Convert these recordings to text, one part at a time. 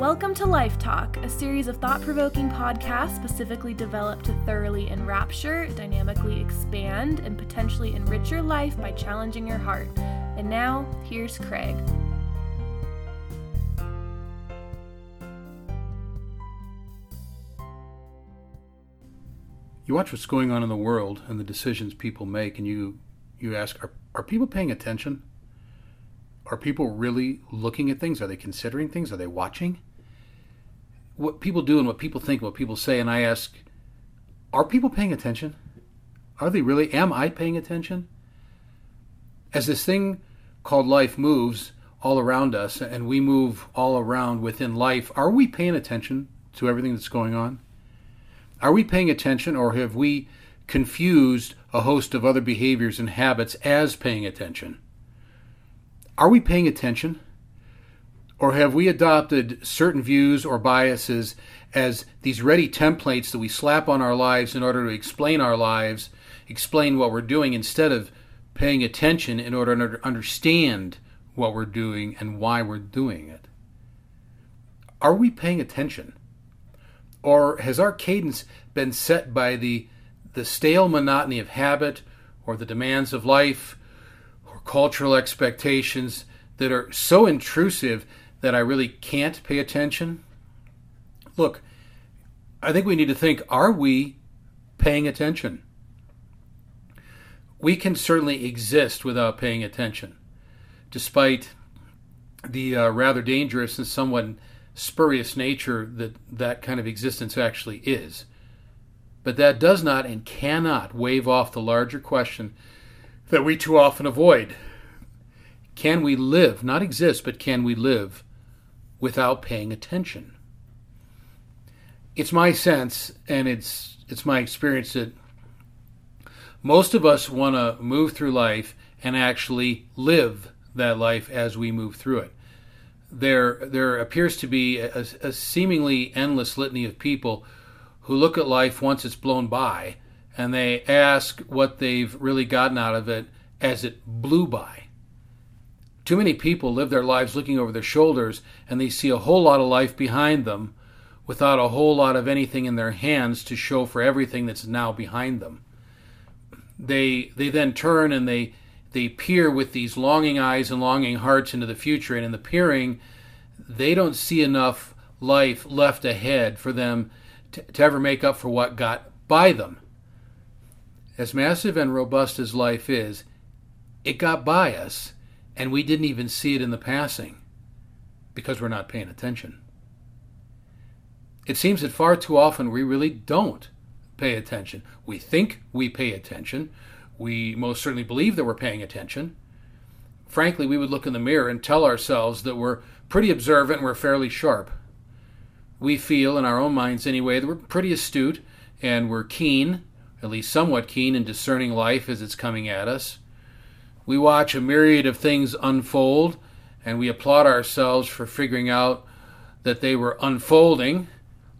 Welcome to Life Talk, a series of thought provoking podcasts specifically developed to thoroughly enrapture, dynamically expand, and potentially enrich your life by challenging your heart. And now, here's Craig. You watch what's going on in the world and the decisions people make, and you, you ask, are, are people paying attention? Are people really looking at things? Are they considering things? Are they watching? What people do and what people think, what people say, and I ask, are people paying attention? Are they really? Am I paying attention? As this thing called life moves all around us and we move all around within life, are we paying attention to everything that's going on? Are we paying attention or have we confused a host of other behaviors and habits as paying attention? Are we paying attention? Or have we adopted certain views or biases as these ready templates that we slap on our lives in order to explain our lives, explain what we're doing, instead of paying attention in order to understand what we're doing and why we're doing it? Are we paying attention? Or has our cadence been set by the, the stale monotony of habit or the demands of life or cultural expectations that are so intrusive that I really can't pay attention? Look, I think we need to think are we paying attention? We can certainly exist without paying attention, despite the uh, rather dangerous and somewhat spurious nature that that kind of existence actually is. But that does not and cannot wave off the larger question that we too often avoid. Can we live, not exist, but can we live without paying attention? It's my sense, and it's it's my experience that most of us want to move through life and actually live that life as we move through it. There, there appears to be a, a seemingly endless litany of people who look at life once it's blown by and they ask what they've really gotten out of it as it blew by. Too many people live their lives looking over their shoulders and they see a whole lot of life behind them without a whole lot of anything in their hands to show for everything that's now behind them. They they then turn and they they peer with these longing eyes and longing hearts into the future and in the peering they don't see enough life left ahead for them to, to ever make up for what got by them. As massive and robust as life is, it got by us, and we didn't even see it in the passing because we're not paying attention. It seems that far too often we really don't pay attention. We think we pay attention. We most certainly believe that we're paying attention. Frankly, we would look in the mirror and tell ourselves that we're pretty observant and we're fairly sharp. We feel, in our own minds anyway, that we're pretty astute and we're keen at least somewhat keen in discerning life as it's coming at us. We watch a myriad of things unfold, and we applaud ourselves for figuring out that they were unfolding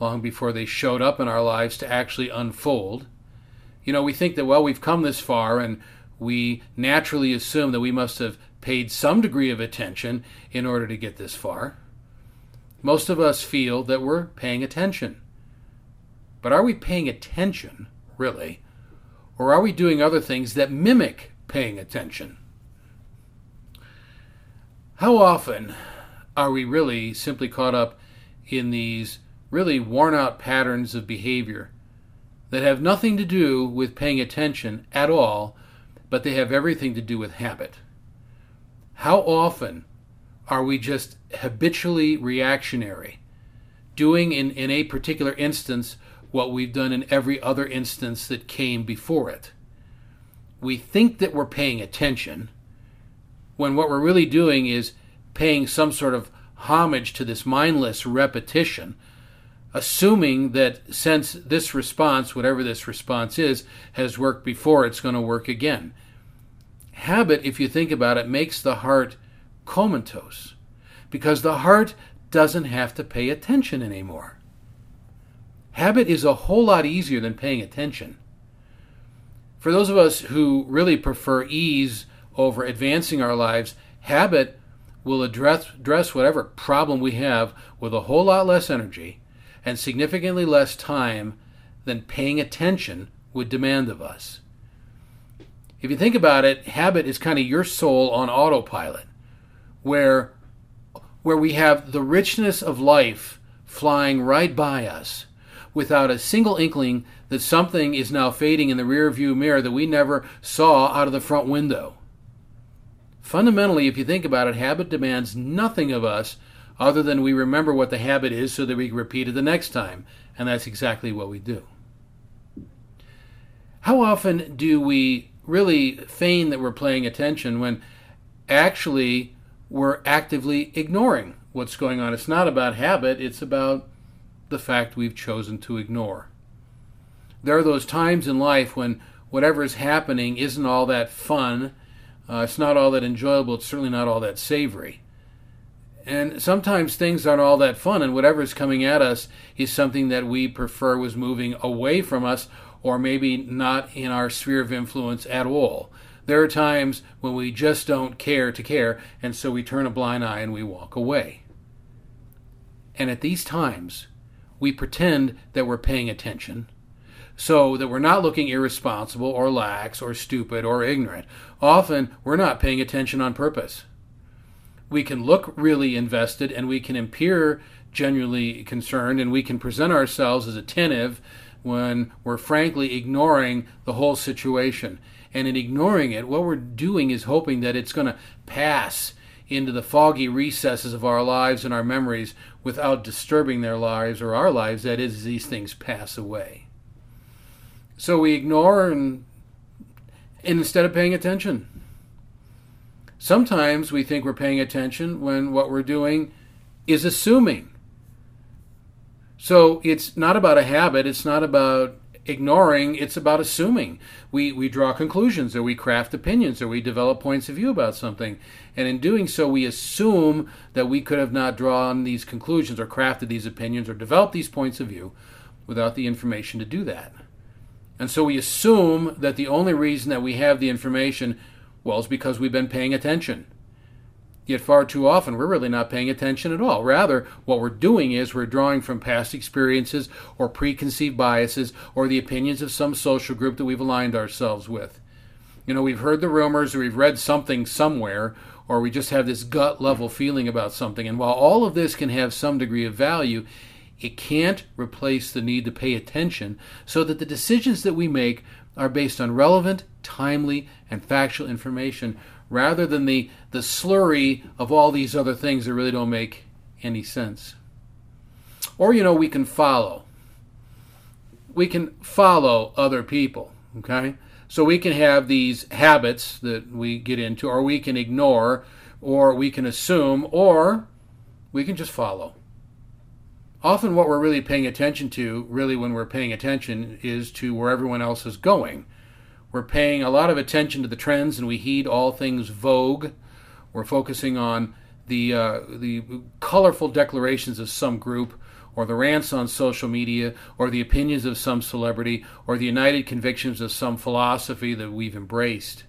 long before they showed up in our lives to actually unfold. You know, we think that, well, we've come this far, and we naturally assume that we must have paid some degree of attention in order to get this far. Most of us feel that we're paying attention. But are we paying attention really? Or are we doing other things that mimic paying attention? How often are we really simply caught up in these really worn out patterns of behavior that have nothing to do with paying attention at all, but they have everything to do with habit? How often are we just habitually reactionary, doing in, in a particular instance what we've done in every other instance that came before it. We think that we're paying attention when what we're really doing is paying some sort of homage to this mindless repetition, assuming that since this response, whatever this response is, has worked before, it's going to work again. Habit, if you think about it, makes the heart comatose because the heart doesn't have to pay attention anymore. Habit is a whole lot easier than paying attention. For those of us who really prefer ease over advancing our lives, habit will address, address whatever problem we have with a whole lot less energy and significantly less time than paying attention would demand of us. If you think about it, habit is kind of your soul on autopilot, where, where we have the richness of life flying right by us without a single inkling that something is now fading in the rear view mirror that we never saw out of the front window. Fundamentally, if you think about it, habit demands nothing of us other than we remember what the habit is so that we repeat it the next time. And that's exactly what we do. How often do we really feign that we're paying attention when actually we're actively ignoring what's going on? It's not about habit, it's about the fact we've chosen to ignore. There are those times in life when whatever is happening isn't all that fun, uh, it's not all that enjoyable, it's certainly not all that savory. And sometimes things aren't all that fun, and whatever is coming at us is something that we prefer was moving away from us or maybe not in our sphere of influence at all. There are times when we just don't care to care, and so we turn a blind eye and we walk away. And at these times, we pretend that we're paying attention so that we're not looking irresponsible or lax or stupid or ignorant. Often, we're not paying attention on purpose. We can look really invested and we can appear genuinely concerned and we can present ourselves as attentive when we're frankly ignoring the whole situation. And in ignoring it, what we're doing is hoping that it's going to pass into the foggy recesses of our lives and our memories without disturbing their lives or our lives, that is, these things pass away. So we ignore and, and instead of paying attention. Sometimes we think we're paying attention when what we're doing is assuming so it's not about a habit, it's not about ignoring, it's about assuming. We, we draw conclusions or we craft opinions or we develop points of view about something. And in doing so, we assume that we could have not drawn these conclusions or crafted these opinions or developed these points of view without the information to do that. And so we assume that the only reason that we have the information, well, is because we've been paying attention. Yet far too often we're really not paying attention at all. Rather, what we're doing is we're drawing from past experiences or preconceived biases or the opinions of some social group that we've aligned ourselves with. You know, we've heard the rumors or we've read something somewhere or we just have this gut level feeling about something. And while all of this can have some degree of value, it can't replace the need to pay attention so that the decisions that we make are based on relevant, timely, and factual information rather than the, the slurry of all these other things that really don't make any sense. Or, you know, we can follow. We can follow other people, okay? So we can have these habits that we get into, or we can ignore, or we can assume, or we can just follow. Often, what we're really paying attention to, really, when we're paying attention, is to where everyone else is going we're paying a lot of attention to the trends and we heed all things vogue. We're focusing on the, uh, the colorful declarations of some group, or the rants on social media, or the opinions of some celebrity, or the united convictions of some philosophy that we've embraced.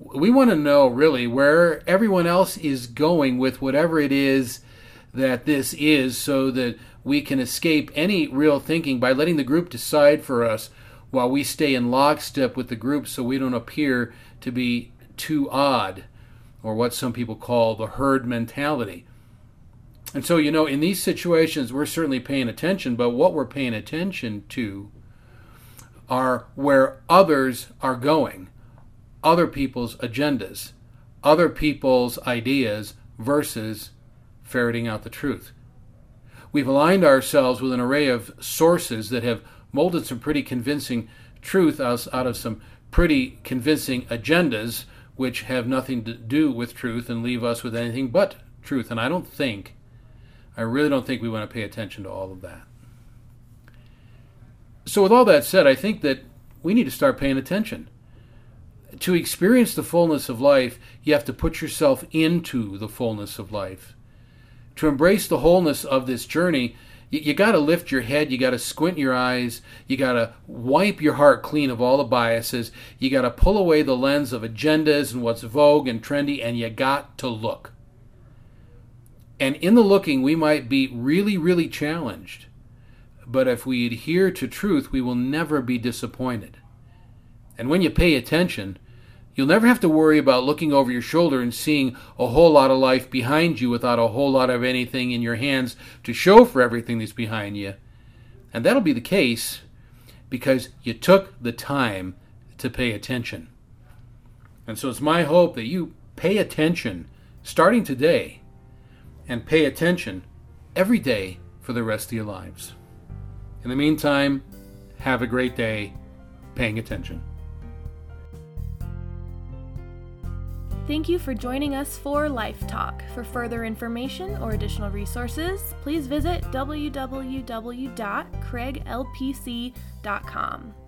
We want to know really where everyone else is going with whatever it is that this is so that we can escape any real thinking by letting the group decide for us while we stay in lockstep with the group so we don't appear to be too odd, or what some people call the herd mentality. And so, you know, in these situations, we're certainly paying attention, but what we're paying attention to are where others are going, other people's agendas, other people's ideas versus ferreting out the truth. We've aligned ourselves with an array of sources that have molded some pretty convincing truth out, of some pretty convincing agendas which have nothing to do with truth and leave us with anything but truth. And I don't think, I really don't think we want to pay attention to all of that. So, with all that said, I think that we need to start paying attention. To experience the fullness of life, you have to put yourself into the fullness of life. To embrace the wholeness of this journey, you, you got to lift your head, you got to squint your eyes, you got to wipe your heart clean of all the biases, you got to pull away the lens of agendas and what's vogue and trendy, and you got to look. And in the looking, we might be really, really challenged. But if we adhere to truth, we will never be disappointed. And when you pay attention, you'll never have to worry about looking over your shoulder and seeing a whole lot of life behind you without a whole lot of anything in your hands to show for everything that's behind you. And that'll be the case because you took the time to pay attention. And so it's my hope that you pay attention starting today and pay attention every day for the rest of your lives. In the meantime, have a great day paying attention. Thank you for joining us for Life Talk. For further information or additional resources, please visit www.craiglpc.com.